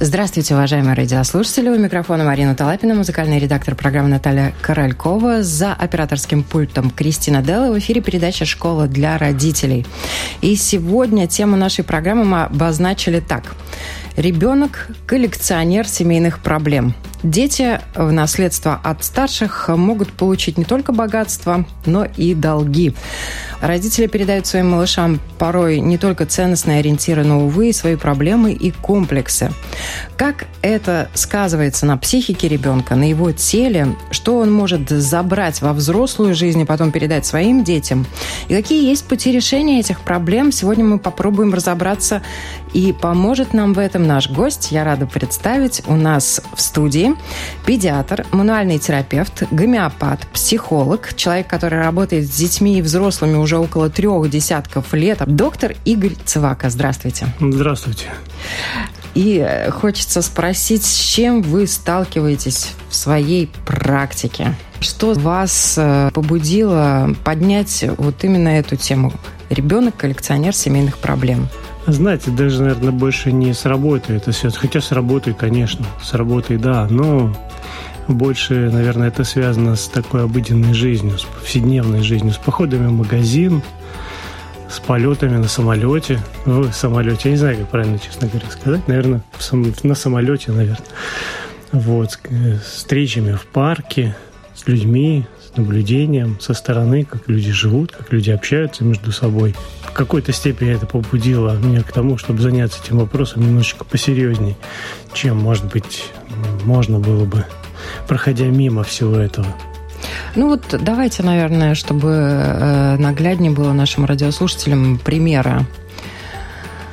Здравствуйте, уважаемые радиослушатели. У микрофона Марина Талапина, музыкальный редактор программы Наталья Королькова. За операторским пультом Кристина Делла. В эфире передача «Школа для родителей». И сегодня тему нашей программы мы обозначили так. Ребенок – коллекционер семейных проблем. Дети в наследство от старших могут получить не только богатство, но и долги. Родители передают своим малышам порой не только ценностные ориентиры, но, увы, и свои проблемы и комплексы. Как это сказывается на психике ребенка, на его теле, что он может забрать во взрослую жизнь и потом передать своим детям, и какие есть пути решения этих проблем, сегодня мы попробуем разобраться, и поможет нам в этом наш гость. Я рада представить. У нас в студии педиатр, мануальный терапевт, гомеопат, психолог, человек, который работает с детьми и взрослыми уже около трех десятков лет, доктор Игорь Цивака. Здравствуйте. Здравствуйте. И э, хочется спросить, с чем вы сталкиваетесь в своей практике? Что вас э, побудило поднять вот именно эту тему? Ребенок – коллекционер семейных проблем. Знаете, даже, наверное, больше не с работы это все. Хотя с работой, конечно, с работой, да, но больше, наверное, это связано с такой обыденной жизнью, с повседневной жизнью, с походами в магазин, с полетами на самолете. В самолете. Я не знаю, как правильно, честно говоря, сказать. Наверное, сам, на самолете, наверное. Вот. С встречами в парке, с людьми, с наблюдением со стороны, как люди живут, как люди общаются между собой. В какой-то степени это побудило меня к тому, чтобы заняться этим вопросом немножечко посерьезней, чем, может быть, можно было бы, проходя мимо всего этого. Ну вот давайте, наверное, чтобы э, нагляднее было нашим радиослушателям примера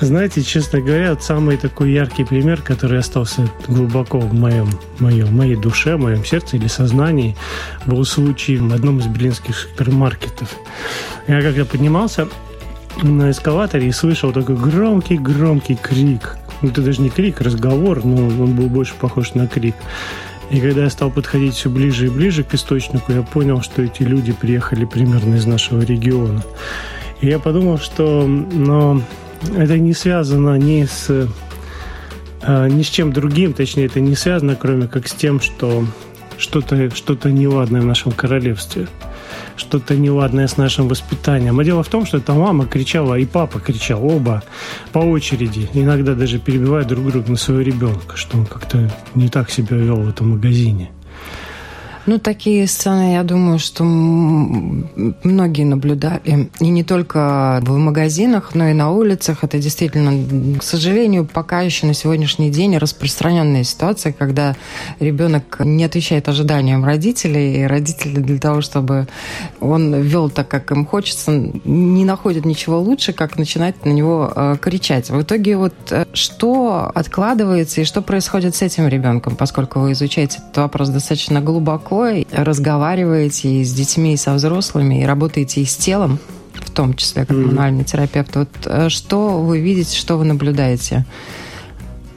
знаете, честно говоря, вот самый такой яркий пример, который остался глубоко в моем, моем, моей душе, в моем сердце или сознании, был случай в одном из берлинских супермаркетов. Я когда поднимался на эскалаторе и слышал такой громкий-громкий крик. Ну, это даже не крик, разговор, но он был больше похож на крик. И когда я стал подходить все ближе и ближе к источнику, я понял, что эти люди приехали примерно из нашего региона. И я подумал, что но это не связано ни с э, ни с чем другим, точнее, это не связано, кроме как с тем, что что-то что неладное в нашем королевстве, что-то неладное с нашим воспитанием. А дело в том, что эта мама кричала, и папа кричал, оба по очереди, иногда даже перебивая друг друга на своего ребенка, что он как-то не так себя вел в этом магазине. Ну, такие сцены, я думаю, что многие наблюдали. И не только в магазинах, но и на улицах. Это действительно, к сожалению, пока еще на сегодняшний день распространенная ситуация, когда ребенок не отвечает ожиданиям родителей, и родители для того, чтобы он вел так, как им хочется, не находят ничего лучше, как начинать на него э, кричать. В итоге вот э, что откладывается и что происходит с этим ребенком, поскольку вы изучаете этот вопрос достаточно глубоко, такое, разговариваете и с детьми, и со взрослыми, и работаете и с телом, в том числе как мануальный терапевт. Вот э, что вы видите, что вы наблюдаете?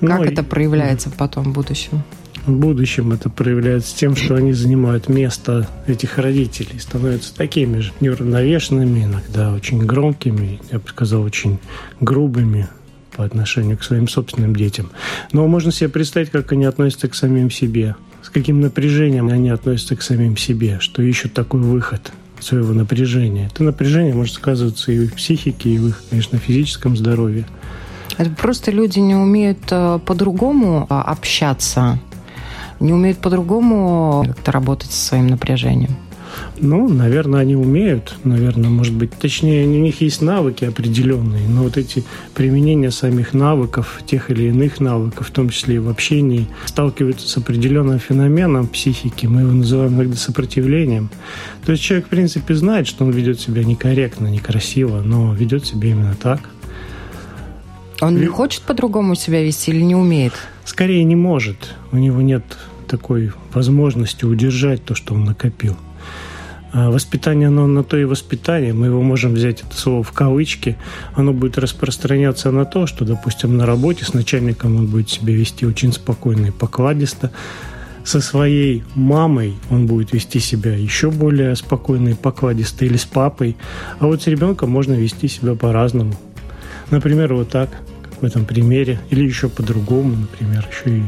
Как ну, это проявляется потом в будущем? В будущем это проявляется тем, что они занимают место этих родителей, становятся такими же неуравновешенными, иногда очень громкими, я бы сказал, очень грубыми по отношению к своим собственным детям. Но можно себе представить, как они относятся к самим себе – с каким напряжением они относятся к самим себе, что ищут такой выход своего напряжения. Это напряжение может сказываться и в их психике, и в их, конечно, физическом здоровье. Это просто люди не умеют э, по-другому а, общаться, не умеют по-другому как-то работать со своим напряжением. Ну, наверное, они умеют, наверное, может быть, точнее, у них есть навыки определенные, но вот эти применения самих навыков, тех или иных навыков, в том числе и в общении, сталкиваются с определенным феноменом психики, мы его называем иногда сопротивлением. То есть человек, в принципе, знает, что он ведет себя некорректно, некрасиво, но ведет себя именно так. Он не хочет по-другому себя вести или не умеет? Скорее не может. У него нет такой возможности удержать то, что он накопил. А воспитание, оно на то и воспитание. Мы его можем взять, это слово в кавычки. Оно будет распространяться на то, что, допустим, на работе с начальником он будет себя вести очень спокойно и покладисто. Со своей мамой он будет вести себя еще более спокойно и покладисто, или с папой. А вот с ребенком можно вести себя по-разному. Например, вот так, как в этом примере, или еще по-другому, например, еще и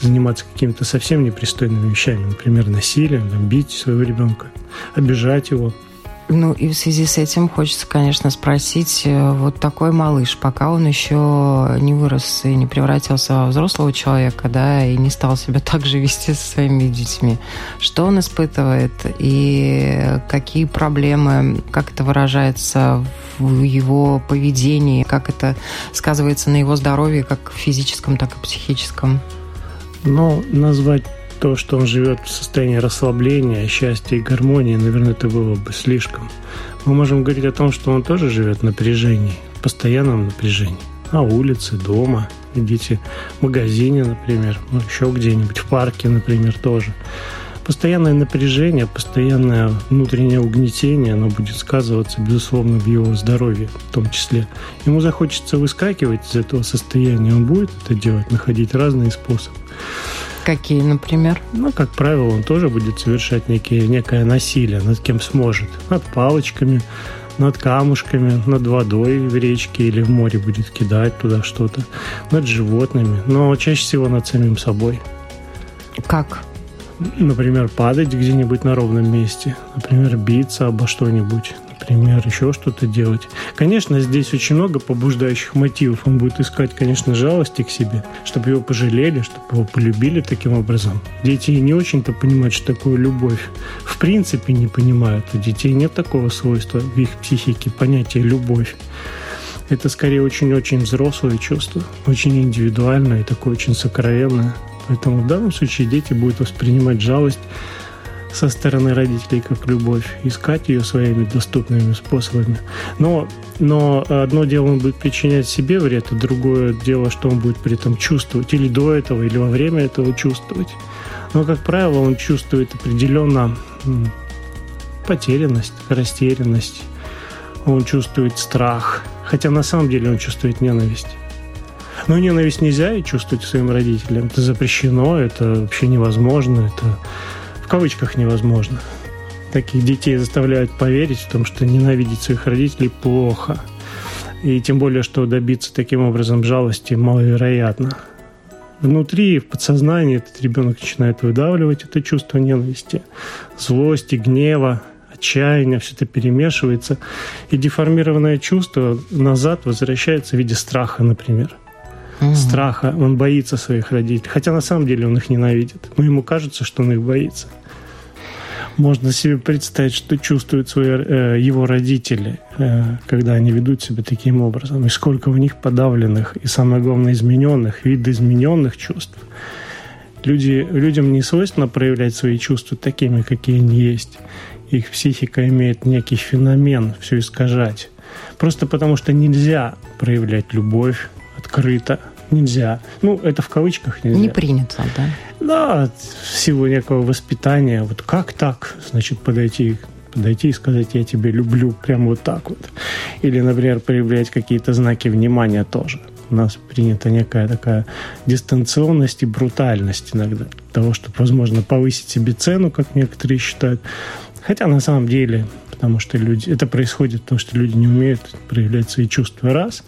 заниматься какими-то совсем непристойными вещами, например, насилием, там, бить своего ребенка, обижать его – ну и в связи с этим хочется, конечно, спросить, э, вот такой малыш, пока он еще не вырос и не превратился во взрослого человека, да, и не стал себя так же вести со своими детьми, что он испытывает и какие проблемы, как это выражается в его поведении, как это сказывается на его здоровье, как физическом, так и психическом? Ну, назвать то, что он живет в состоянии расслабления, счастья и гармонии, наверное, это было бы слишком. Мы можем говорить о том, что он тоже живет в напряжении, в постоянном напряжении. На улице, дома, идите в магазине, например, ну, еще где-нибудь, в парке, например, тоже. Постоянное напряжение, постоянное внутреннее угнетение, оно будет сказываться, безусловно, в его здоровье в том числе. Ему захочется выскакивать из этого состояния, он будет это делать, находить разные способы. Какие, например? Ну, как правило, он тоже будет совершать некие, некое насилие над кем сможет. Над палочками, над камушками, над водой в речке или в море будет кидать туда что-то, над животными, но чаще всего над самим собой. Как? Например, падать где-нибудь на ровном месте, например, биться обо что-нибудь, например, еще что-то делать. Конечно, здесь очень много побуждающих мотивов. Он будет искать, конечно, жалости к себе, чтобы его пожалели, чтобы его полюбили таким образом. Дети не очень-то понимают, что такое любовь. В принципе не понимают. У детей нет такого свойства в их психике понятия «любовь». Это скорее очень-очень взрослое чувство, очень индивидуальное и такое очень сокровенное. Поэтому в данном случае дети будут воспринимать жалость со стороны родителей как любовь, искать ее своими доступными способами. Но, но одно дело он будет причинять себе вред, а другое дело, что он будет при этом чувствовать или до этого, или во время этого чувствовать. Но, как правило, он чувствует определенно потерянность, растерянность, он чувствует страх, хотя на самом деле он чувствует ненависть. Но ненависть нельзя чувствовать своим родителям. Это запрещено, это вообще невозможно, это кавычках невозможно. Таких детей заставляют поверить в том, что ненавидеть своих родителей плохо. И тем более, что добиться таким образом жалости маловероятно. Внутри, в подсознании этот ребенок начинает выдавливать это чувство ненависти, злости, гнева, отчаяния, все это перемешивается. И деформированное чувство назад возвращается в виде страха, например mm страха, он боится своих родителей. Хотя на самом деле он их ненавидит. Но ему кажется, что он их боится. Можно себе представить, что чувствуют свои, э, его родители, э, когда они ведут себя таким образом. И сколько у них подавленных и, самое главное, измененных, видоизмененных чувств. Люди, людям не свойственно проявлять свои чувства такими, какие они есть. Их психика имеет некий феномен все искажать. Просто потому что нельзя проявлять любовь открыто, нельзя. Ну, это в кавычках нельзя. Не принято, да? Да, всего некого воспитания. Вот как так? Значит, подойти подойти и сказать, я тебя люблю, прям вот так вот. Или, например, проявлять какие-то знаки внимания тоже. У нас принята некая такая дистанционность и брутальность иногда. Для того, чтобы, возможно, повысить себе цену, как некоторые считают. Хотя на самом деле потому что люди, это происходит потому, что люди не умеют проявлять свои чувства, раз,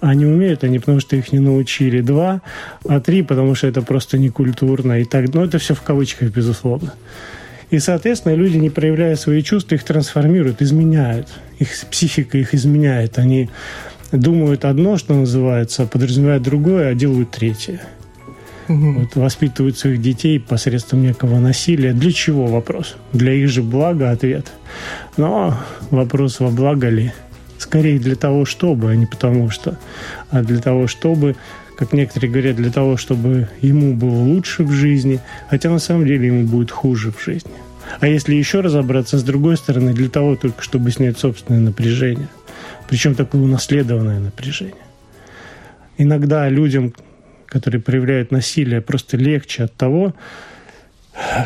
а не умеют они, потому что их не научили, два, а три, потому что это просто некультурно и так, ну, это все в кавычках, безусловно. И, соответственно, люди, не проявляя свои чувства, их трансформируют, изменяют. Их психика их изменяет. Они думают одно, что называется, подразумевают другое, а делают третье. Угу. Вот, воспитывают своих детей посредством некого насилия. Для чего вопрос? Для их же блага ответ. Но вопрос во благо ли? Скорее для того, чтобы, а не потому что. А для того, чтобы, как некоторые говорят, для того, чтобы ему было лучше в жизни, хотя на самом деле ему будет хуже в жизни. А если еще разобраться с другой стороны, для того только, чтобы снять собственное напряжение. Причем такое унаследованное напряжение. Иногда людям, которые проявляют насилие, просто легче от того,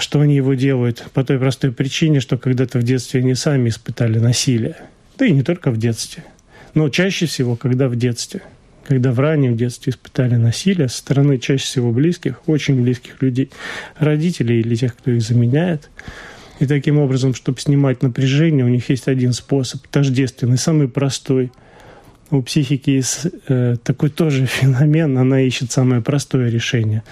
Что они его делают? По той простой причине, что когда-то в детстве они сами испытали насилие. Да и не только в детстве. Но чаще всего, когда в детстве. Когда в раннем детстве испытали насилие со стороны чаще всего близких, очень близких людей, родителей или тех, кто их заменяет. И таким образом, чтобы снимать напряжение, у них есть один способ, тождественный, самый простой. У психики есть э, такой тоже феномен, она ищет самое простое решение.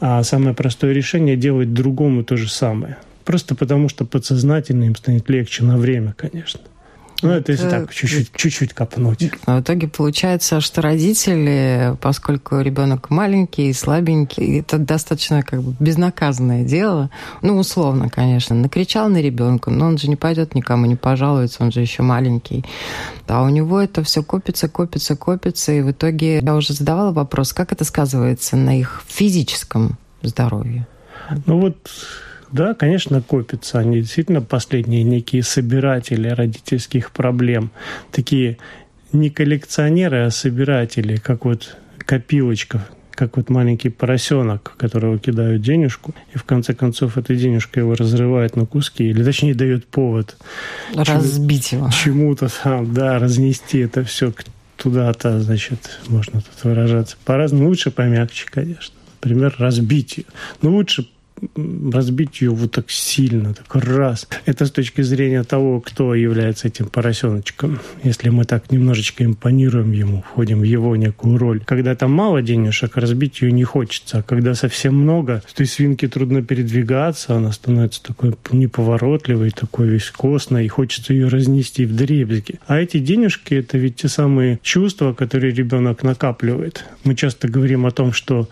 А самое простое решение делать другому то же самое. Просто потому, что подсознательно им станет легче на время, конечно. Ну, это если так, чуть-чуть, чуть-чуть копнуть. А в итоге получается, что родители, поскольку ребенок маленький и слабенький, это достаточно как бы безнаказанное дело. Ну, условно, конечно. Накричал на ребенка, но он же не пойдет никому не пожалуется, он же еще маленький. А у него это все копится, копится, копится, и в итоге я уже задавала вопрос, как это сказывается на их физическом здоровье? Ну вот да, конечно, копятся. Они действительно последние некие собиратели родительских проблем. Такие не коллекционеры, а собиратели, как вот копилочка, как вот маленький поросенок, которого кидают денежку, и в конце концов эта денежка его разрывает на куски, или точнее дает повод разбить его. Чему-то там, да, разнести это все туда-то, значит, можно тут выражаться по-разному. Лучше помягче, конечно. Например, разбить. Но лучше разбить ее вот так сильно, так раз. Это с точки зрения того, кто является этим поросеночком. Если мы так немножечко импонируем ему, входим в его некую роль. Когда там мало денежек, разбить ее не хочется. А когда совсем много, с той свинки трудно передвигаться, она становится такой неповоротливой, такой весь костной, и хочется ее разнести в дребезги. А эти денежки – это ведь те самые чувства, которые ребенок накапливает. Мы часто говорим о том, что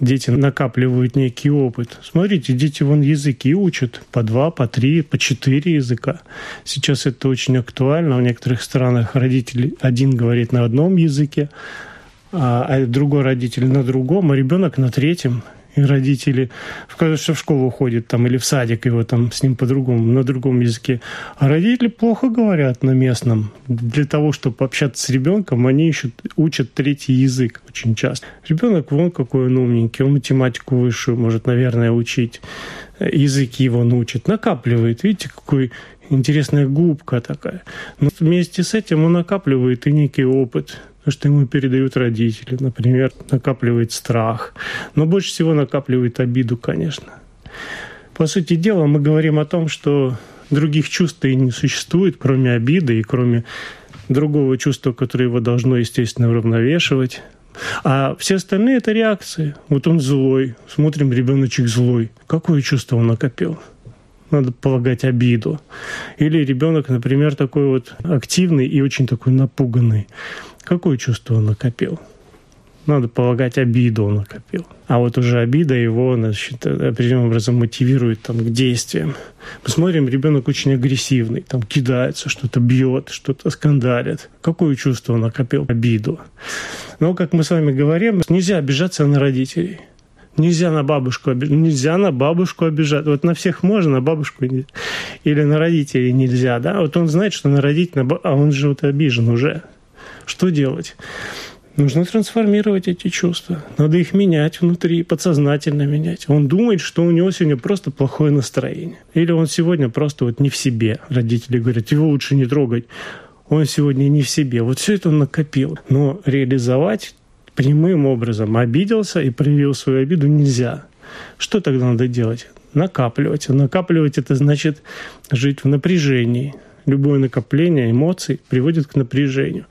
дети накапливают некий опыт. Смотрите, дети вон языки учат по два, по три, по четыре языка. Сейчас это очень актуально. В некоторых странах родитель один говорит на одном языке, а другой родитель на другом, а ребенок на третьем и родители, что в школу ходит там или в садик, его там с ним по-другому, на другом языке. А родители плохо говорят на местном. Для того, чтобы общаться с ребенком, они ищут, учат третий язык очень часто. Ребенок вон какой он умненький, он математику высшую может, наверное, учить. Языки его научит, накапливает. Видите, какой интересная губка такая. Но вместе с этим он накапливает и некий опыт то, что ему передают родители. Например, накапливает страх. Но больше всего накапливает обиду, конечно. По сути дела, мы говорим о том, что других чувств и не существует, кроме обиды и кроме другого чувства, которое его должно, естественно, уравновешивать. А все остальные – это реакции. Вот он злой, смотрим, ребеночек злой. Какое чувство он накопил? надо полагать обиду. Или ребенок, например, такой вот активный и очень такой напуганный. Какое чувство он накопил? Надо полагать, обиду он накопил. А вот уже обида его, значит, определенным образом мотивирует там, к действиям. Посмотрим, ребенок очень агрессивный, там кидается, что-то бьет, что-то скандалит. Какое чувство он накопил? Обиду. Но, как мы с вами говорим, нельзя обижаться на родителей. Нельзя на бабушку обижать. Нельзя на бабушку обижать. Вот на всех можно, на бабушку нельзя. Или на родителей нельзя. Да? Вот он знает, что на родителей, а он же вот обижен уже. Что делать? Нужно трансформировать эти чувства. Надо их менять внутри, подсознательно менять. Он думает, что у него сегодня просто плохое настроение. Или он сегодня просто вот не в себе. Родители говорят, его лучше не трогать. Он сегодня не в себе. Вот все это он накопил. Но реализовать прямым образом обиделся и проявил свою обиду нельзя. Что тогда надо делать? Накапливать. Накапливать это значит жить в напряжении. Любое накопление эмоций приводит к напряжению.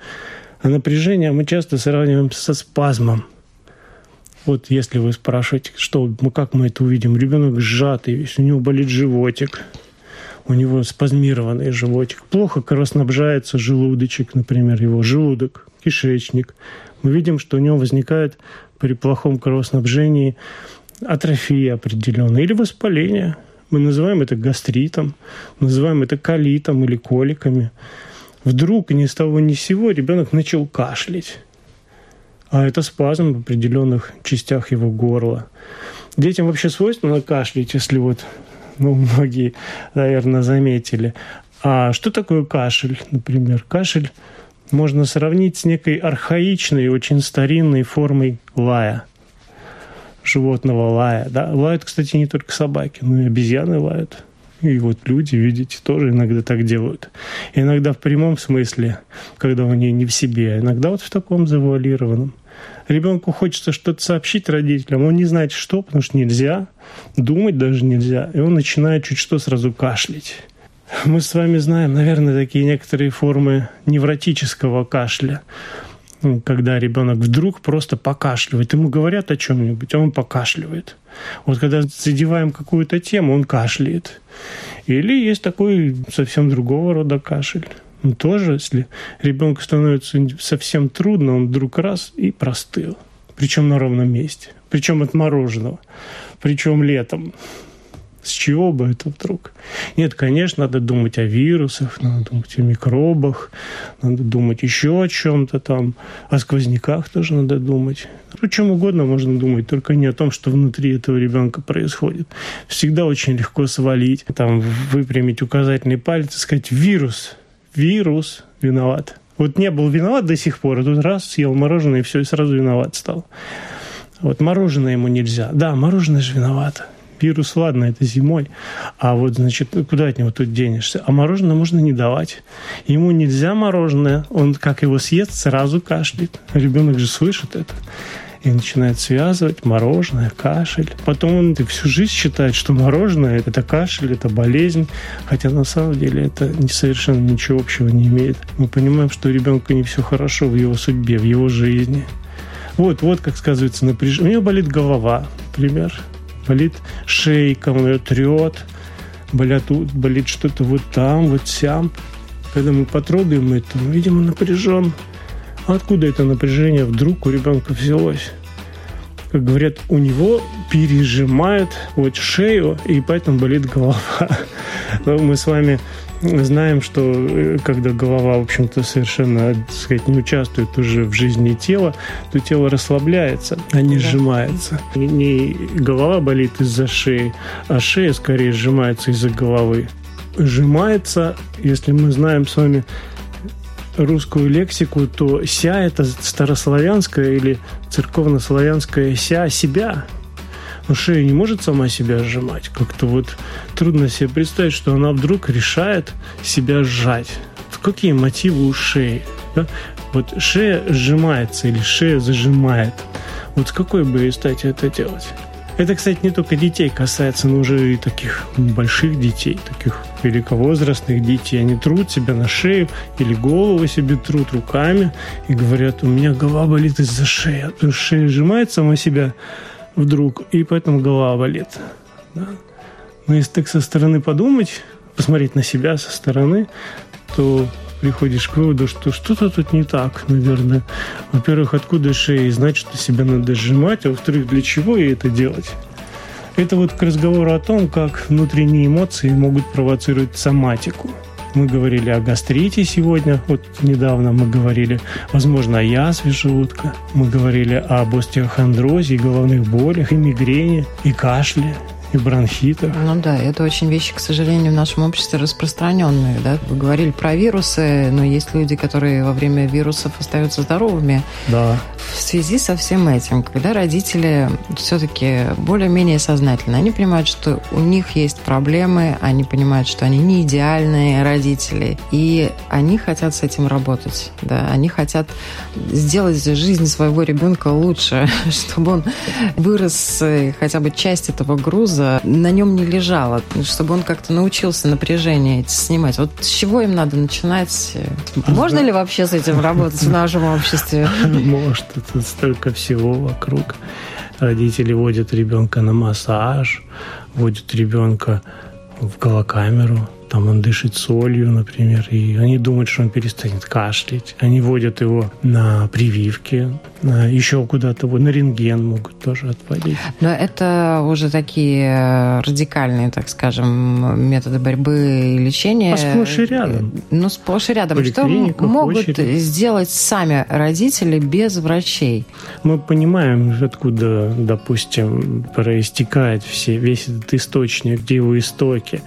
Напряжение мы часто сравниваем со спазмом. Вот если вы спрашиваете, что, мы, как мы это увидим, ребенок сжатый, весь, у него болит животик, у него спазмированный животик, плохо кровоснабжается желудочек, например, его желудок, кишечник. Мы видим, что у него возникает при плохом кровоснабжении атрофия определенная или воспаление. Мы называем это гастритом, называем это колитом или коликами вдруг ни с того ни с сего ребенок начал кашлять. А это спазм в определенных частях его горла. Детям вообще свойственно кашлять, если вот ну, многие, наверное, заметили. А что такое кашель, например? Кашель можно сравнить с некой архаичной, очень старинной формой лая. животного лая. Да? Лают, кстати, не только собаки, но и обезьяны лают. И вот люди, видите, тоже иногда так делают. иногда в прямом смысле, когда они не в себе, а иногда вот в таком завуалированном. Ребенку хочется что-то сообщить родителям, он не знает что, потому что нельзя, думать даже нельзя, и он начинает чуть что сразу кашлять. Мы с вами знаем, наверное, такие некоторые формы невротического кашля когда ребенок вдруг просто покашливает. Ему говорят о чем-нибудь, а он покашливает. Вот когда задеваем какую-то тему, он кашляет. Или есть такой совсем другого рода кашель. Ну, тоже, если ребенку становится совсем трудно, он вдруг раз и простыл. Причем на ровном месте. Причем от мороженого. Причем летом. С чего бы это вдруг? Нет, конечно, надо думать о вирусах, надо думать о микробах, надо думать еще о чем-то там, о сквозняках тоже надо думать. О чем угодно можно думать, только не о том, что внутри этого ребенка происходит. Всегда очень легко свалить, там, выпрямить указательный палец и сказать «вирус, вирус виноват». Вот не был виноват до сих пор, а тут раз съел мороженое и все, и сразу виноват стал. Вот мороженое ему нельзя. Да, мороженое же виновато. Вирус, ладно, это зимой. А вот, значит, куда от него тут денешься? А мороженое можно не давать. Ему нельзя мороженое. Он, как его съест, сразу кашляет. Ребенок же слышит это и начинает связывать мороженое, кашель. Потом он всю жизнь считает, что мороженое – это кашель, это болезнь, хотя на самом деле это совершенно ничего общего не имеет. Мы понимаем, что у ребенка не все хорошо в его судьбе, в его жизни. Вот, вот как сказывается напряжение. У него болит голова, например болит шейка, он ее трет, болят, болит что-то вот там, вот сям. Когда мы потрогаем это, мы видим, он напряжен. Откуда это напряжение вдруг у ребенка взялось? Как говорят, у него пережимает вот шею, и поэтому болит голова. Но мы с вами знаем, что э, когда голова, в общем-то, совершенно, так сказать, не участвует уже в жизни тела, то тело расслабляется, а не да. сжимается. Не голова болит из-за шеи, а шея скорее сжимается из-за головы. Сжимается, если мы знаем с вами русскую лексику, то «ся» — это старославянская или церковнославянская «ся» себя – но шея не может сама себя сжимать. Как-то вот трудно себе представить, что она вдруг решает себя сжать. Какие мотивы у шеи? Да? Вот шея сжимается или шея зажимает. Вот с какой бы стати это делать? Это, кстати, не только детей касается, но уже и таких больших детей, таких великовозрастных детей. Они трут себя на шею или голову себе трут руками и говорят, у меня голова болит из-за шеи. А шея сжимает сама себя, вдруг, и поэтому голова болит. Да? Но если так со стороны подумать, посмотреть на себя со стороны, то приходишь к выводу, что что-то тут не так, наверное. Во-первых, откуда шея знать, что себя надо сжимать, а во-вторых, для чего ей это делать? Это вот к разговору о том, как внутренние эмоции могут провоцировать соматику – мы говорили о гастрите сегодня, вот недавно мы говорили, возможно, о язве желудка. Мы говорили об остеохондрозе, головных болях, и мигрени, и кашле и бронхитах. Ну да, это очень вещи, к сожалению, в нашем обществе распространенные. Да? Вы говорили про вирусы, но есть люди, которые во время вирусов остаются здоровыми. Да. В связи со всем этим, когда родители все-таки более-менее сознательны, они понимают, что у них есть проблемы, они понимают, что они не идеальные родители, и они хотят с этим работать. Да? Они хотят сделать жизнь своего ребенка лучше, чтобы он вырос хотя бы часть этого груза груза на нем не лежало, чтобы он как-то научился напряжение эти снимать. Вот с чего им надо начинать? Можно ли вообще с этим работать в нашем обществе? Может, это столько всего вокруг. Родители водят ребенка на массаж, водят ребенка в голокамеру, там он дышит солью, например, и они думают, что он перестанет кашлять. Они водят его на прививки, на еще куда-то, на рентген могут тоже отводить. Но это уже такие радикальные, так скажем, методы борьбы и лечения. А сплошь и рядом. Ну, сплошь и рядом. Что могут очередь. сделать сами родители без врачей? Мы понимаем, откуда, допустим, проистекает все, весь этот источник, где его истоки.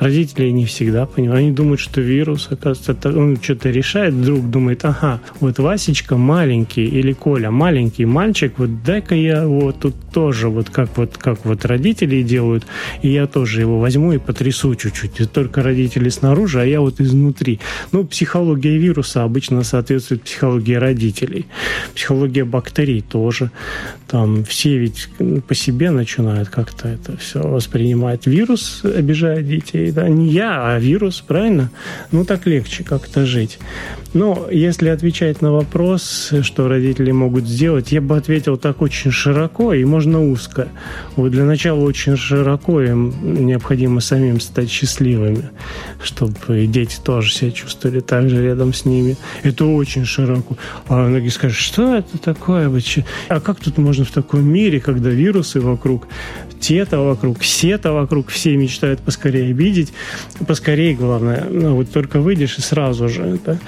Родители не всегда понимают. Они думают, что вирус, оказывается, он что-то решает, вдруг думает, ага, вот Васечка маленький или Коля, маленький мальчик, вот дай-ка я вот тут тоже, вот как вот, как вот родители делают, и я тоже его возьму и потрясу чуть-чуть. Только родители снаружи, а я вот изнутри. Ну, психология вируса обычно соответствует психологии родителей. Психология бактерий тоже. Там все ведь по себе начинают как-то это все воспринимать. Вирус обижает детей, да, не я, а вирус, правильно? Ну, так легче как-то жить. Но если отвечать на вопрос, что родители могут сделать, я бы ответил так очень широко и можно узко. Вот для начала очень широко им необходимо самим стать счастливыми, чтобы дети тоже себя чувствовали так же рядом с ними. Это очень широко. А многие скажут, что это такое? А как тут можно в таком мире, когда вирусы вокруг, те-то вокруг, все-то вокруг, все мечтают поскорее видеть, поскорее, главное, ну, вот только выйдешь и сразу же. Да?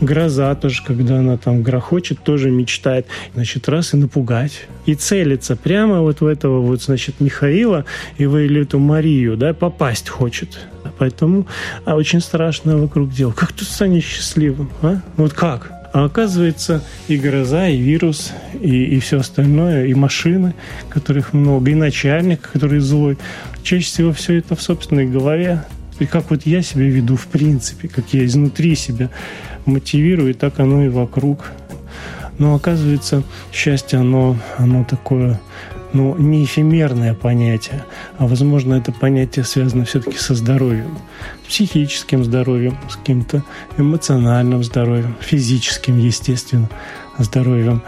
Гроза тоже, когда она там грохочет, тоже мечтает. Значит, раз и напугать. И целится прямо вот в этого вот, значит, Михаила и в эту Марию, да, попасть хочет. Поэтому а очень страшно вокруг дел. Как тут станешь счастливым, а? Вот как? А оказывается, и гроза, и вирус, и, и все остальное, и машины, которых много, и начальник, который злой. Чаще всего все это в собственной голове. И как вот я себя веду в принципе, как я изнутри себя мотивирую, и так оно и вокруг. Но оказывается, счастье, оно, оно такое ну, не эфемерное понятие, а, возможно, это понятие связано все-таки со здоровьем. Психическим здоровьем, с каким-то эмоциональным здоровьем, физическим, естественно, здоровьем.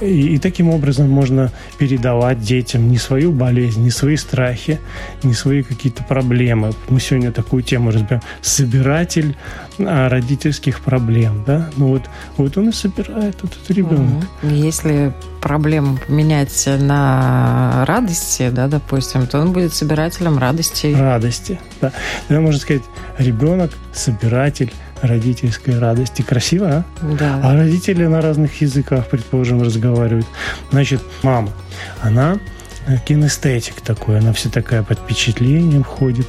И, и таким образом можно передавать детям не свою болезнь, не свои страхи, не свои какие-то проблемы. Мы сегодня такую тему разбираем. Собиратель а, родительских проблем. Да? Ну вот, вот он и собирает этот ребенок. Если проблему менять на радости, да, допустим, то он будет собирателем радости. Радости, да. Тогда можно сказать, ребенок собиратель родительской радости. Красиво, а? Да. А родители на разных языках, предположим, разговаривают. Значит, мама, она э, кинестетик такой, она вся такая под впечатлением ходит.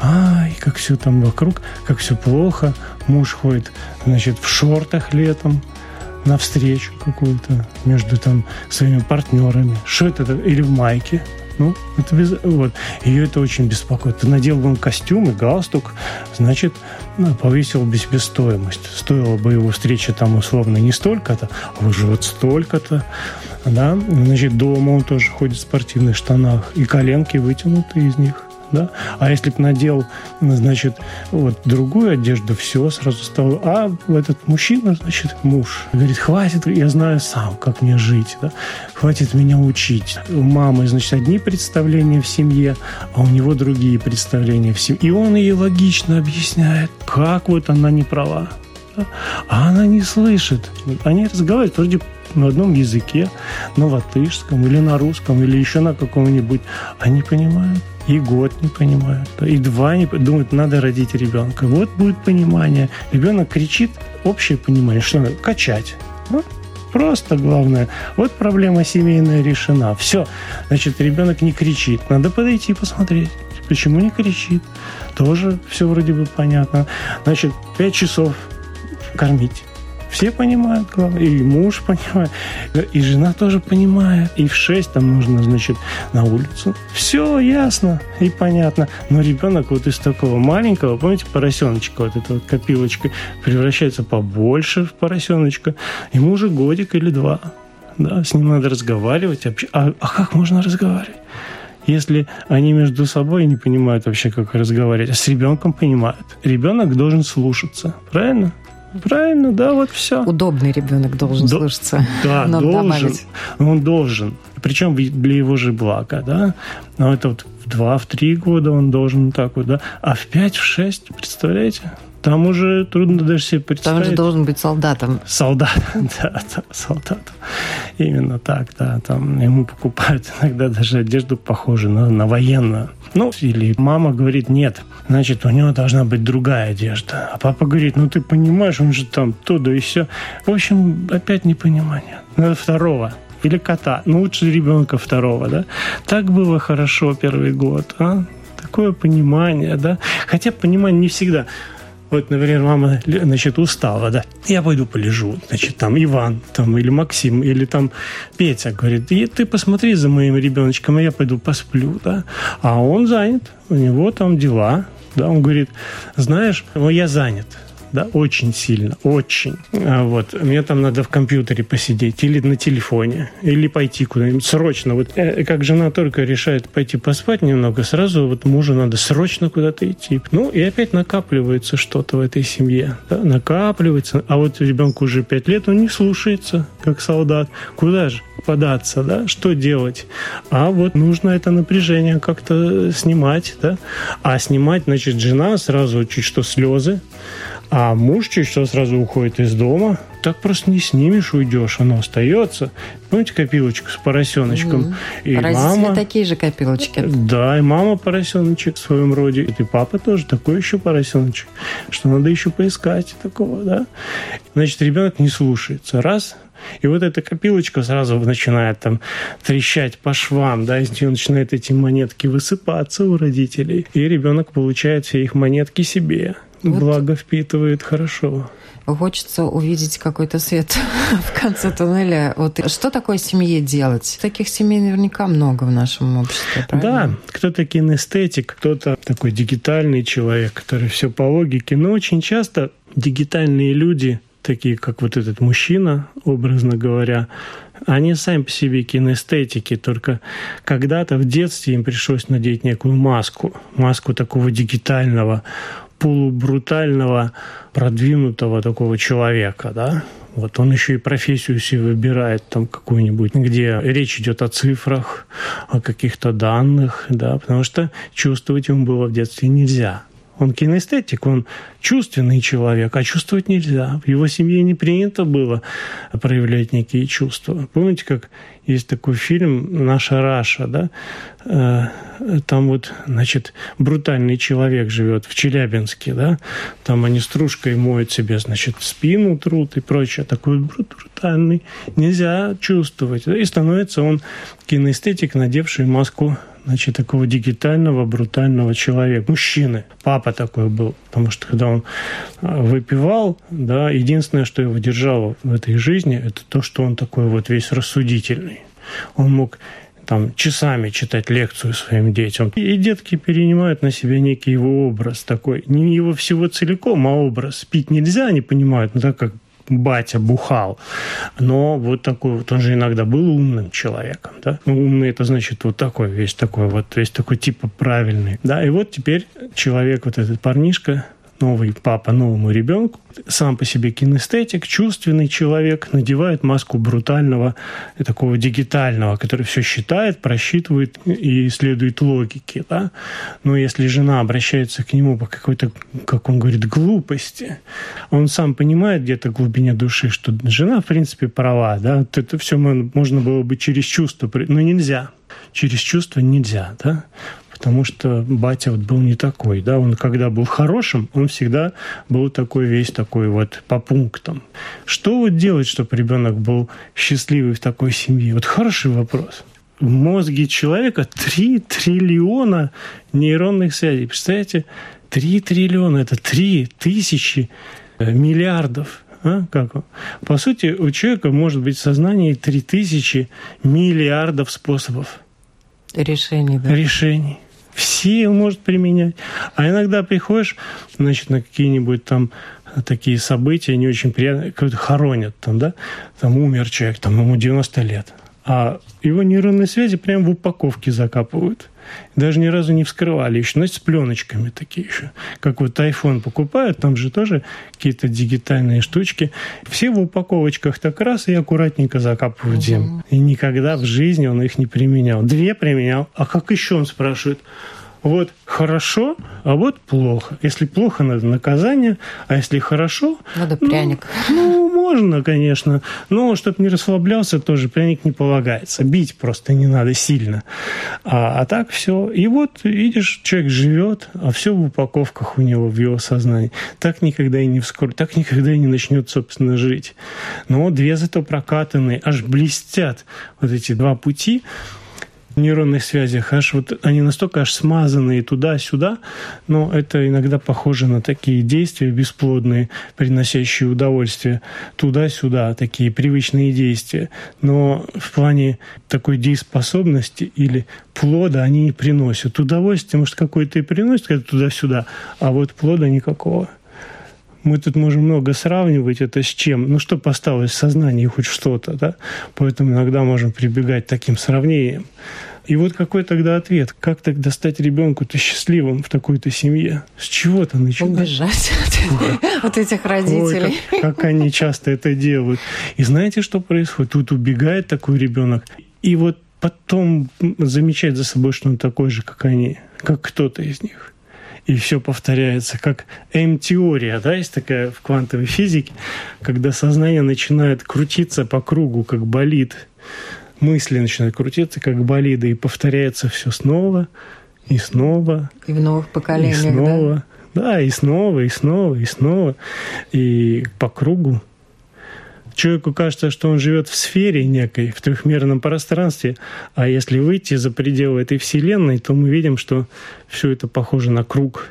Ай, как все там вокруг, как все плохо. Муж ходит, значит, в шортах летом, на встречу какую-то между там своими партнерами. Что это? Или в майке. Ну, это без... вот. Ее это очень беспокоит. Надел бы костюм и галстук, значит, ну, повысил бы себе стоимость. Стоила бы его встреча там условно не столько-то, а уже вот столько-то. Да? Значит, дома он тоже ходит в спортивных штанах, и коленки вытянуты из них да? А если бы надел, значит, вот другую одежду, все, сразу стало... А этот мужчина, значит, муж, говорит, хватит, я знаю сам, как мне жить, да? Хватит меня учить. У мамы, значит, одни представления в семье, а у него другие представления в семье. И он ей логично объясняет, как вот она не права. Да? А она не слышит. Они разговаривают вроде на одном языке, на латышском или на русском, или еще на каком-нибудь. Они понимают и год не понимают, и два не думают, надо родить ребенка. Вот будет понимание. Ребенок кричит, общее понимание, что надо качать. Ну, просто главное. Вот проблема семейная решена. Все. Значит, ребенок не кричит. Надо подойти посмотреть. Почему не кричит? Тоже все вроде бы понятно. Значит, пять часов кормить. Все понимают. И муж понимает, и жена тоже понимает. И в 6 там нужно, значит, на улицу. Все ясно и понятно. Но ребенок вот из такого маленького, помните, поросеночка, вот эта вот копилочка, превращается побольше в поросеночка. Ему уже годик или два. Да, с ним надо разговаривать. А, а как можно разговаривать? если они между собой не понимают вообще, как разговаривать, а с ребенком понимают. Ребенок должен слушаться, правильно? Правильно, да, вот все. Удобный ребенок должен До, слушаться. Да, должен. Добавить. Он должен. Причем для его же блага, да. Но это вот в два, в три года он должен так вот, да. А в пять, в шесть, представляете? Там уже трудно даже себе представить. Там же должен быть солдатом. Солдат, да, да, солдатом. Именно так, да. Там ему покупают иногда даже одежду похожую на, на военную. Ну, или мама говорит, нет, значит, у него должна быть другая одежда. А папа говорит, ну ты понимаешь, он же там то, да и все. В общем, опять непонимание. Надо второго или кота. Ну, лучше ребенка второго, да. Так было хорошо первый год, а? Такое понимание, да. Хотя понимание не всегда Вот, например, мама, значит, устала, да. Я пойду полежу. Значит, там Иван, там, или Максим, или там Петя говорит, и ты посмотри за моим ребеночком, а я пойду посплю, да. А он занят, у него там дела, да, он говорит, знаешь, я занят да, очень сильно, очень. А вот, мне там надо в компьютере посидеть или на телефоне, или пойти куда-нибудь срочно. Вот э, как жена только решает пойти поспать немного, сразу вот мужу надо срочно куда-то идти. Ну, и опять накапливается что-то в этой семье, да, накапливается. А вот ребенку уже пять лет, он не слушается, как солдат. Куда же податься, да, что делать? А вот нужно это напряжение как-то снимать, да. А снимать, значит, жена сразу чуть что слезы, а муж чуть что сразу уходит из дома. Так просто не снимешь, уйдешь, оно остается. Помните копилочку с поросеночком? Mm. И мама... такие же копилочки. Да, и мама поросеночек в своем роде. И папа тоже такой еще поросеночек. Что надо еще поискать такого, да? Значит, ребенок не слушается. Раз, и вот эта копилочка сразу начинает там трещать по швам, да, из нее начинают эти монетки высыпаться у родителей. И ребенок получает все их монетки себе. Вот Благо впитывает хорошо. Хочется увидеть какой-то свет в конце туннеля. Вот что такое семье делать? Таких семей наверняка много в нашем обществе, правильно? Да, кто-то кинестетик, кто-то такой дигитальный человек, который все по логике. Но очень часто дигитальные люди, такие как вот этот мужчина, образно говоря, они сами по себе кинестетики, только когда-то в детстве им пришлось надеть некую маску, маску такого дигитального полубрутального, продвинутого такого человека, да, вот он еще и профессию себе выбирает там какую-нибудь, где речь идет о цифрах, о каких-то данных, да, потому что чувствовать ему было в детстве нельзя. Он кинестетик, он чувственный человек, а чувствовать нельзя. В его семье не принято было проявлять некие чувства. Помните, как есть такой фильм «Наша Раша», да? Э, там вот, значит, брутальный человек живет в Челябинске, да? Там они стружкой моют себе, значит, спину труд и прочее. Такой брутальный. Нельзя чувствовать. И становится он кинестетик, надевший маску значит, такого дигитального, брутального человека, мужчины. Папа такой был, потому что когда он а, выпивал, да, единственное, что его держало в этой жизни, это то, что он такой вот весь рассудительный. Он мог там часами читать лекцию своим детям. И детки перенимают на себя некий его образ такой. Не его всего целиком, а образ. Пить нельзя, они понимают, но так как батя бухал. Но вот такой вот, он же иногда был умным человеком, да. Ну, умный это значит вот такой, весь такой вот, весь такой типа правильный, да. И вот теперь человек, вот этот парнишка, новый папа новому ребенку, сам по себе кинестетик, чувственный человек, надевает маску брутального, такого дигитального, который все считает, просчитывает и следует логике. Да? Но если жена обращается к нему по какой-то, как он говорит, глупости, он сам понимает где-то в глубине души, что жена, в принципе, права. Да? Это все можно было бы через чувство, но нельзя через чувство нельзя, да потому что батя вот был не такой, да, он когда был хорошим, он всегда был такой весь такой вот по пунктам. Что вот делать, чтобы ребенок был счастливый в такой семье? Вот хороший вопрос. В мозге человека 3 триллиона нейронных связей. Представляете, 3 триллиона – это 3 тысячи э, миллиардов. А? Как? По сути, у человека может быть в сознании 3000 миллиардов способов. Решений, да? Решений все он может применять. А иногда приходишь, значит, на какие-нибудь там такие события не очень приятные, как хоронят там, да, там умер человек, там ему 90 лет, а его нейронные связи прямо в упаковке закапывают. Даже ни разу не вскрывали еще, но с пленочками такие еще. Как вот iPhone покупают, там же тоже какие-то дигитальные штучки. Все в упаковочках так раз и аккуратненько закапывают в землю. И никогда в жизни он их не применял. Две применял. А как еще он спрашивает? Вот хорошо, а вот плохо. Если плохо, надо наказание, а если хорошо... Надо ну, пряник. Ну, можно, конечно. Но чтобы не расслаблялся, тоже пряник не полагается. Бить просто не надо сильно. А, а так все. И вот, видишь, человек живет, а все в упаковках у него, в его сознании. Так никогда и не вскоре, так никогда и не начнет, собственно, жить. Но две зато прокатанные, аж блестят вот эти два пути нейронных связях, аж вот они настолько аж смазанные туда-сюда, но это иногда похоже на такие действия бесплодные, приносящие удовольствие туда-сюда, такие привычные действия. Но в плане такой дееспособности или плода они не приносят. Удовольствие, может, какое-то и приносит, когда туда-сюда, а вот плода никакого. Мы тут можем много сравнивать это с чем. Ну, что осталось в сознании, хоть что-то, да? Поэтому иногда можем прибегать к таким сравнениям. И вот какой тогда ответ? Как тогда стать ребенку-то счастливым в такой-то семье? С чего-то начинать? Убежать от этих родителей. Ой, как, как они часто это делают. И знаете, что происходит? Тут убегает такой ребенок, и вот потом замечает за собой, что он такой же, как они, как кто-то из них и все повторяется, как М-теория, да, есть такая в квантовой физике, когда сознание начинает крутиться по кругу, как болид, мысли начинают крутиться, как болиды, и повторяется все снова и снова. И в новых поколениях, и снова, да? Да, и снова, и снова, и снова, и по кругу. Человеку кажется, что он живет в сфере некой, в трехмерном пространстве, а если выйти за пределы этой вселенной, то мы видим, что все это похоже на круг.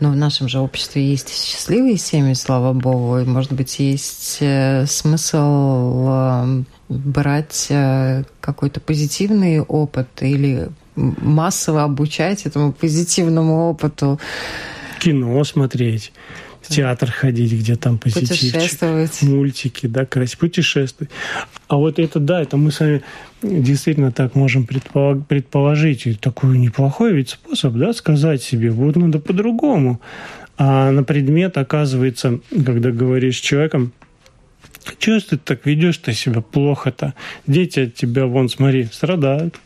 Но в нашем же обществе есть счастливые семьи, слава богу, и, может быть, есть э, смысл э, брать э, какой-то позитивный опыт или массово обучать этому позитивному опыту. Кино смотреть в театр ходить, где там позитивчик, мультики, да, красить, путешествовать. А вот это, да, это мы с вами действительно так можем предположить. И такой неплохой ведь способ, да, сказать себе, вот надо по-другому. А на предмет, оказывается, когда говоришь с человеком, чего ты так ведешь-то себя плохо-то? Дети от тебя, вон, смотри, страдают.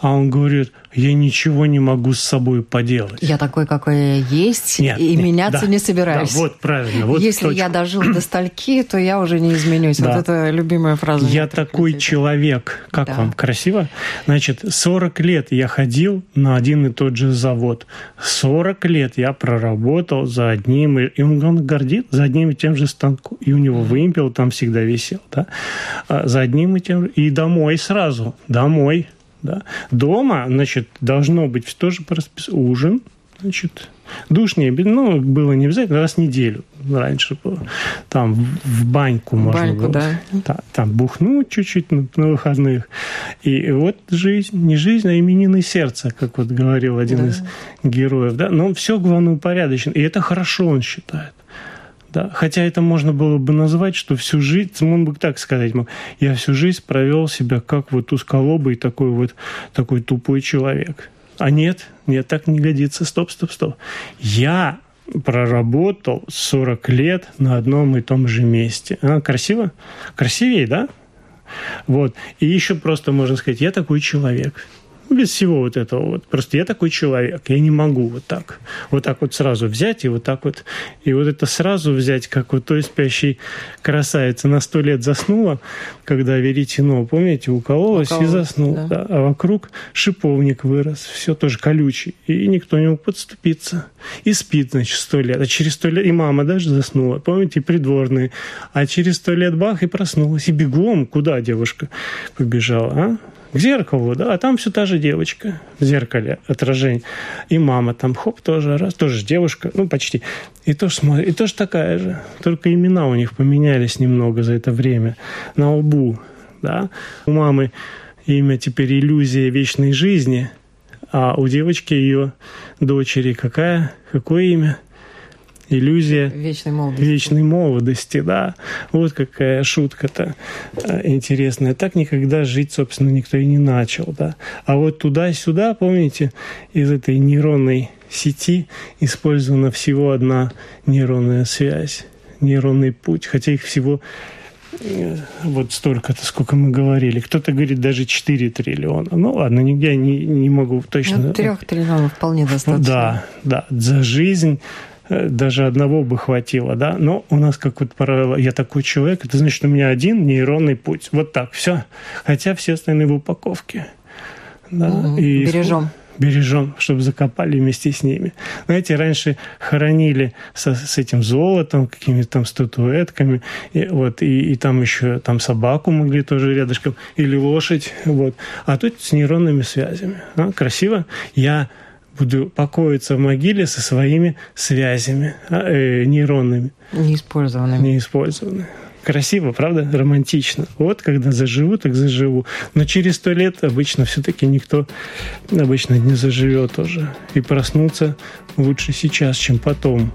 А он говорит, я ничего не могу с собой поделать. Я такой, какой я есть, нет, и нет, меняться да, не собираюсь. Да, вот правильно. Вот Если точку. я дожил до стальки, то я уже не изменюсь. Да. Вот это любимая фраза. Я такой людей. человек. Как да. вам? Красиво? Значит, 40 лет я ходил на один и тот же завод. 40 лет я проработал за одним, и он, он гордит за одним и тем же станком. И у него вымпел там всегда висел. Да? А за одним и тем же. И домой сразу. Домой да. Дома, значит, должно быть тоже по расписанию ужин, значит, душ не ну, было не обязательно, раз в неделю раньше было. Там в баньку можно баньку, было. Да. Там, там бухнуть чуть-чуть на, на выходных. И вот жизнь, не жизнь, а именины сердца, как вот говорил один да. из героев. Да? Но все главное упорядочено. И это хорошо, он считает. Да? Хотя это можно было бы назвать, что всю жизнь, он бы так сказать, я всю жизнь провел себя как вот узколобый такой вот такой тупой человек. А нет, нет, так не годится. Стоп, стоп, стоп. Я проработал 40 лет на одном и том же месте. А, красиво? Красивее, да? Вот. И еще просто можно сказать, я такой человек без всего вот этого вот. Просто я такой человек, я не могу вот так. Вот так вот сразу взять и вот так вот. И вот это сразу взять, как вот той спящей красавицы на сто лет заснула, когда веретено, помните, укололась Укололась, и заснула. Да. Да. А вокруг шиповник вырос, все тоже колючий. И никто не мог подступиться. И спит, значит, сто лет. А через сто лет и мама даже заснула. Помните, придворные. А через сто лет бах и проснулась. И бегом, куда девушка побежала, а? К зеркалу, да, а там все та же девочка в зеркале, отражение. И мама там, хоп, тоже раз, тоже девушка, ну, почти. И тоже смотрит, и тоже такая же. Только имена у них поменялись немного за это время. На лбу, да. У мамы имя теперь иллюзия вечной жизни, а у девочки ее дочери какая? Какое имя? Иллюзия вечной молодости. вечной молодости, да. Вот какая шутка-то э, интересная. Так никогда жить, собственно, никто и не начал, да. А вот туда-сюда, помните, из этой нейронной сети использована всего одна нейронная связь, нейронный путь, хотя их всего э, вот столько-то, сколько мы говорили. Кто-то говорит даже 4 триллиона. Ну ладно, нигде не, не могу точно... Ну, 3 триллионов вполне достаточно. Да, да. За жизнь даже одного бы хватило, да, но у нас как вот правило, я такой человек, это значит, у меня один нейронный путь, вот так, все, хотя все остальные в упаковке. Да, угу. и Бережем. бережем, чтобы закопали вместе с ними. Знаете, раньше хоронили со, с этим золотом, какими-то там статуэтками, и, вот, и, и там еще там собаку могли тоже рядышком, или лошадь, вот. А тут с нейронными связями. А, красиво. Я буду покоиться в могиле со своими связями а, э, нейронными. Неиспользованными. Неиспользованными. Красиво, правда? Романтично. Вот когда заживу, так заживу. Но через сто лет обычно все-таки никто обычно не заживет тоже. И проснуться лучше сейчас, чем потом.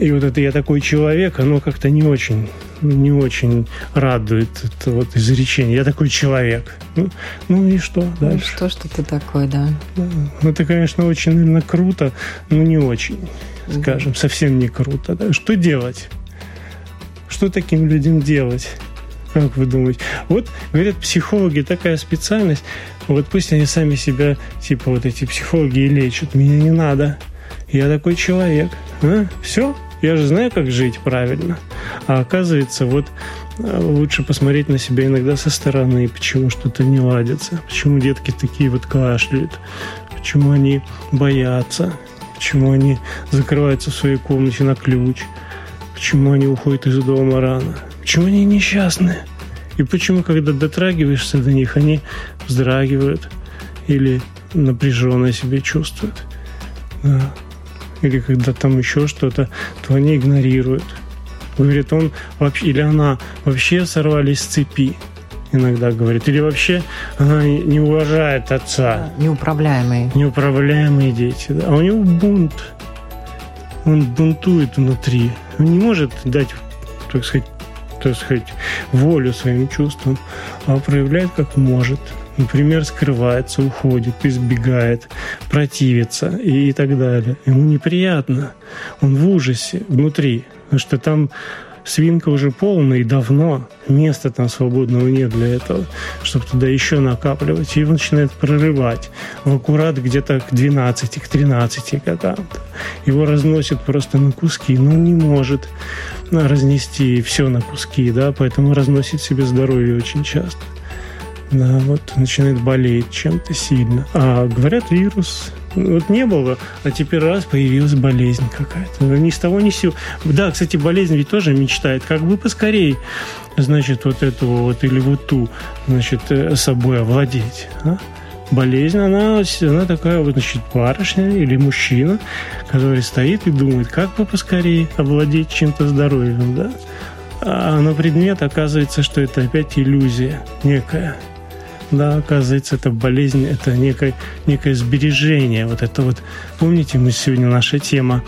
И вот это я такой человек, оно как-то не очень, не очень радует это вот изречение. Я такой человек. Ну, ну и что дальше? Ну, что, что ты такой, да. да. Ну, это, конечно, очень, наверное, круто, но не очень, скажем, совсем не круто. Да? Что делать? Что таким людям делать? Как вы думаете? Вот, говорят, психологи такая специальность, вот пусть они сами себя, типа вот эти психологи и лечат. Меня не надо. Я такой человек. А? Все? Я же знаю, как жить правильно. А оказывается, вот э, лучше посмотреть на себя иногда со стороны, почему что-то не ладится, почему детки такие вот кашляют, почему они боятся, почему они закрываются в своей комнате на ключ – Почему они уходят из дома рано? Почему они несчастны? И почему, когда дотрагиваешься до них, они вздрагивают или напряженно себя чувствуют? Да. Или когда там еще что-то, то они игнорируют. Говорит, он вообще, или она вообще сорвались с цепи иногда говорит. Или вообще она не уважает отца. Неуправляемые. Неуправляемые дети. Да. А у него бунт. Он бунтует внутри. Он не может дать, так сказать, так сказать, волю своим чувствам, а проявляет как может. Например, скрывается, уходит, избегает, противится и, и так далее. Ему неприятно. Он в ужасе внутри, потому что там свинка уже полная и давно. Места там свободного нет для этого, чтобы туда еще накапливать. И его начинает прорывать в аккурат где-то к 12, к 13 годам. Его разносит просто на куски, но он не может разнести все на куски, да, поэтому разносит себе здоровье очень часто. Да, вот начинает болеть чем-то сильно. А говорят, вирус вот не было, а теперь раз появилась болезнь какая-то. Ни с того, ни с сего. Да, кстати, болезнь ведь тоже мечтает, как бы поскорей, значит, вот эту вот или вот ту, значит, э, собой овладеть. А? Болезнь, она, она такая вот, значит, барышня или мужчина, который стоит и думает, как бы поскорее овладеть чем-то здоровьем, да? А на предмет оказывается, что это опять иллюзия некая – да, оказывается, это болезнь, это некое, некое сбережение. Вот это вот, помните, мы сегодня наша тема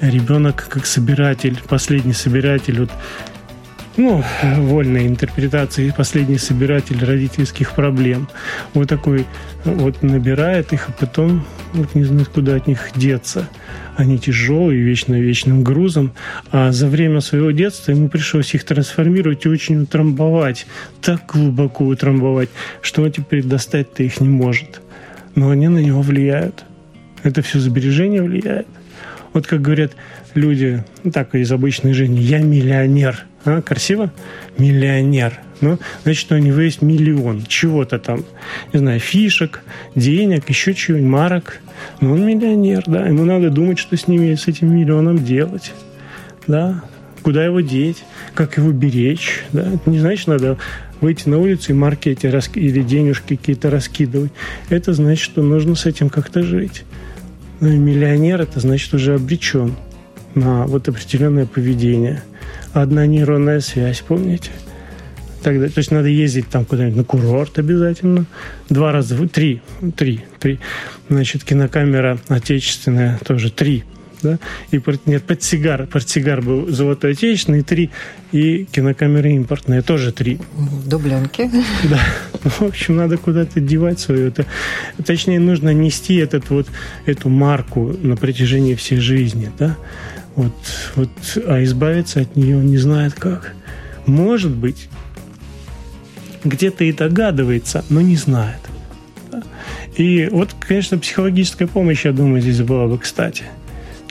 ребенок как собиратель, последний собиратель, вот, ну, вольной интерпретации, последний собиратель родительских проблем. Вот такой вот набирает их, а потом вот не знает, куда от них деться они тяжелые, вечно вечным грузом, а за время своего детства ему пришлось их трансформировать и очень утрамбовать, так глубоко утрамбовать, что он теперь достать-то их не может. Но они на него влияют. Это все сбережение влияет. Вот как говорят люди, ну, так из обычной жизни, я миллионер. А, красиво? Миллионер. Ну, значит, у него есть миллион чего-то там, не знаю, фишек, денег, еще чего-нибудь, марок. Но он миллионер, да, ему надо думать, что с ними, с этим миллионом делать, да, куда его деть, как его беречь, да. Это не значит, надо выйти на улицу и марки эти рас... или денежки какие-то раскидывать. Это значит, что нужно с этим как-то жить. Ну, и миллионер это значит уже обречен на вот определенное поведение. Одна нейронная связь, помните? Тогда, то есть надо ездить там куда-нибудь на курорт обязательно. Два раза, три, три, три. Значит, кинокамера отечественная тоже три. Да? И нет, портсигар, портсигар был золотой отечественный, три, и кинокамера импортная, тоже три. Дубленки. Да. В общем, надо куда-то девать свое. Это, точнее, нужно нести этот вот, эту марку на протяжении всей жизни. Да? Вот, вот, а избавиться от нее он не знает как. Может быть, где-то и догадывается, но не знает. И вот, конечно, психологическая помощь, я думаю, здесь была бы кстати.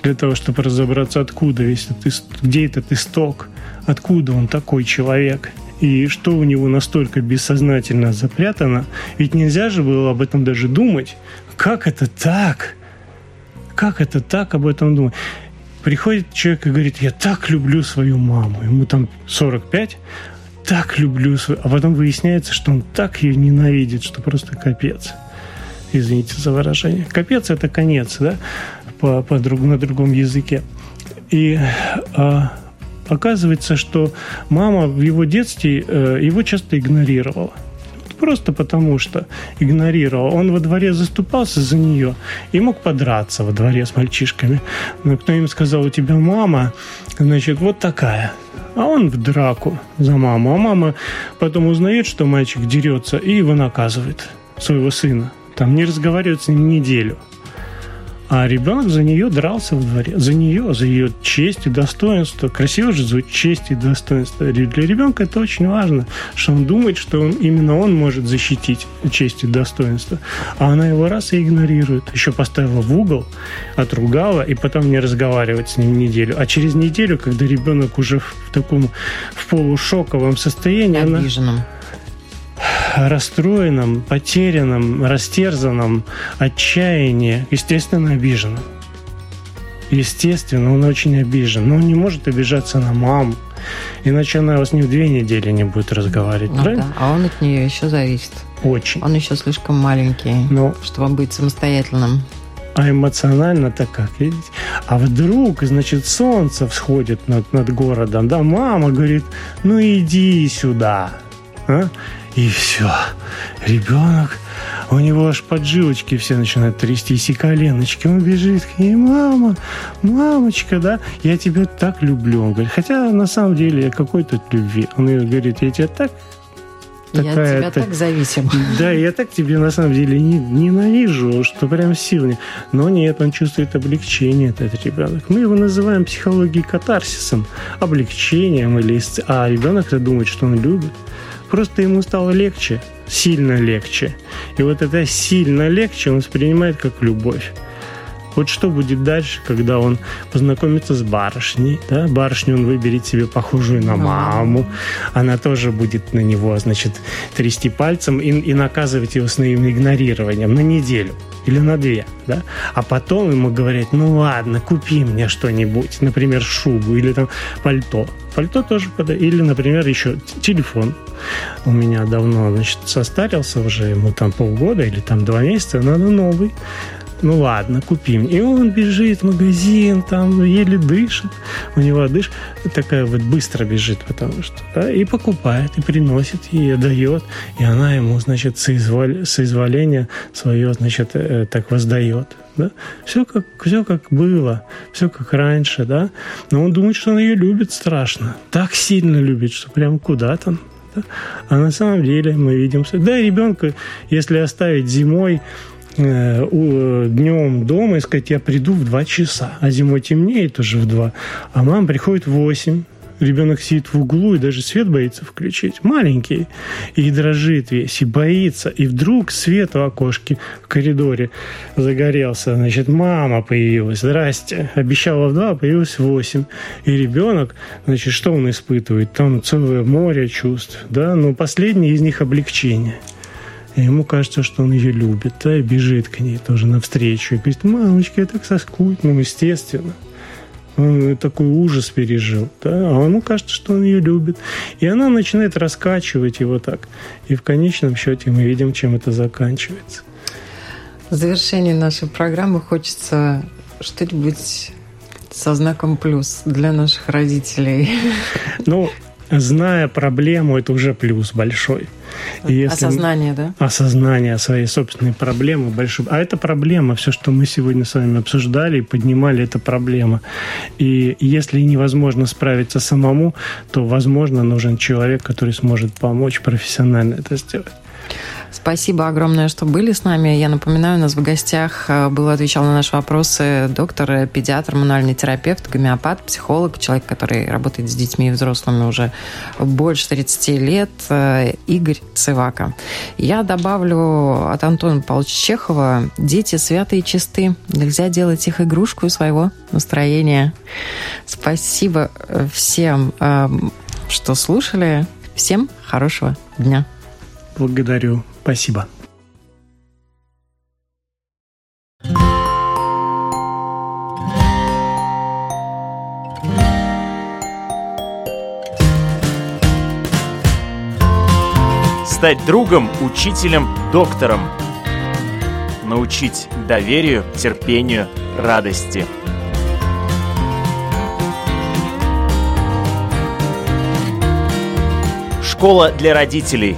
Для того, чтобы разобраться, откуда весь этот, где этот исток, откуда он такой человек. и что у него настолько бессознательно запрятано. Ведь нельзя же было об этом даже думать. Как это так? Как это так об этом думать? Приходит человек и говорит, я так люблю свою маму. Ему там 45, так люблю свою... А потом выясняется, что он так ее ненавидит, что просто капец. Извините за выражение. Капец – это конец, да, по, по друг, на другом языке. И а, оказывается, что мама в его детстве э, его часто игнорировала просто потому что игнорировал. Он во дворе заступался за нее и мог подраться во дворе с мальчишками. Но кто им сказал, у тебя мама, значит, вот такая. А он в драку за маму. А мама потом узнает, что мальчик дерется, и его наказывает, своего сына. Там не разговаривают с ним неделю. А ребенок за нее дрался в дворе. За нее, за ее честь и достоинство. Красиво же звучит честь и достоинство. Для ребенка это очень важно, что он думает, что он, именно он может защитить честь и достоинство. А она его раз и игнорирует. Еще поставила в угол, отругала, и потом не разговаривать с ним неделю. А через неделю, когда ребенок уже в таком в полушоковом состоянии... Обиженном. Она расстроенном, потерянном, растерзанном, отчаянии, естественно, обиженном. Естественно, он очень обижен. Но он не может обижаться на маму. Иначе она с ним две недели не будет разговаривать. Ну, да. А он от нее еще зависит. Очень. Он еще слишком маленький, Но... чтобы быть самостоятельным. А эмоционально-то как, видите? А вдруг, значит, солнце всходит над, над городом, да, мама говорит, ну иди сюда, а? И все. Ребенок, у него аж поджилочки все начинают трястись, и коленочки. Он бежит к ней, мама, мамочка, да, я тебя так люблю. Он говорит, хотя на самом деле какой тут любви. Он ей говорит, я тебя так такая, я тебя так зависим. Да, я так тебе на самом деле не, ненавижу, что прям сильно. Но нет, он чувствует облегчение, этот ребенок. Мы его называем психологией катарсисом, облегчением или а ребенок-то думает, что он любит. Просто ему стало легче, сильно легче. И вот это сильно легче он воспринимает как любовь. Вот что будет дальше, когда он познакомится с барышней, да, барышню он выберет себе похожую на маму, она тоже будет на него, значит, трясти пальцем и, и наказывать его своим игнорированием на неделю или на две, да, а потом ему говорят, ну ладно, купи мне что-нибудь, например, шубу или там пальто, пальто тоже подойдет, или, например, еще телефон, у меня давно, значит, состарился уже, ему там полгода или там два месяца, надо новый ну ладно, купим. И он бежит в магазин, там еле дышит, у него дышь такая вот быстро бежит, потому что, да, и покупает, и приносит ей, дает, и она ему, значит, соизволь, соизволение свое, значит, э, так воздает. Да? Все, как, все как было, все как раньше, да. Но он думает, что он ее любит страшно. Так сильно любит, что прям куда там. Да? А на самом деле мы видим... Да, ребенка, если оставить зимой, днем дома и сказать, я приду в 2 часа, а зимой темнеет уже в 2, а мама приходит в 8, ребенок сидит в углу и даже свет боится включить. Маленький. И дрожит весь, и боится. И вдруг свет у окошки в коридоре загорелся. Значит, мама появилась. Здрасте. Обещала в два, а появилась в восемь. И ребенок, значит, что он испытывает? Там целое море чувств. Да? Но последнее из них облегчение – ему кажется, что он ее любит, да, и бежит к ней тоже навстречу. И говорит, мамочка, я так соскучилась. Ну, естественно. Он такой ужас пережил, да, а ему кажется, что он ее любит. И она начинает раскачивать его так. И в конечном счете мы видим, чем это заканчивается. В завершении нашей программы хочется что-нибудь со знаком плюс для наших родителей. Ну, зная проблему, это уже плюс большой. И если осознание, да? Осознание своей собственной проблемы большой. А это проблема, все, что мы сегодня с вами обсуждали и поднимали, это проблема. И если невозможно справиться самому, то, возможно, нужен человек, который сможет помочь профессионально это сделать. Спасибо огромное, что были с нами. Я напоминаю, у нас в гостях э, был отвечал на наши вопросы доктор, э, педиатр, мануальный терапевт, гомеопат, психолог, человек, который работает с детьми и взрослыми уже больше 30 лет, э, Игорь Цивака. Я добавлю от Антона Павловича Чехова «Дети святые и чисты. Нельзя делать их игрушку своего настроения». Спасибо всем, что слушали. Всем хорошего дня. Благодарю. Спасибо. Стать другом, учителем, доктором. Научить доверию, терпению, радости. Школа для родителей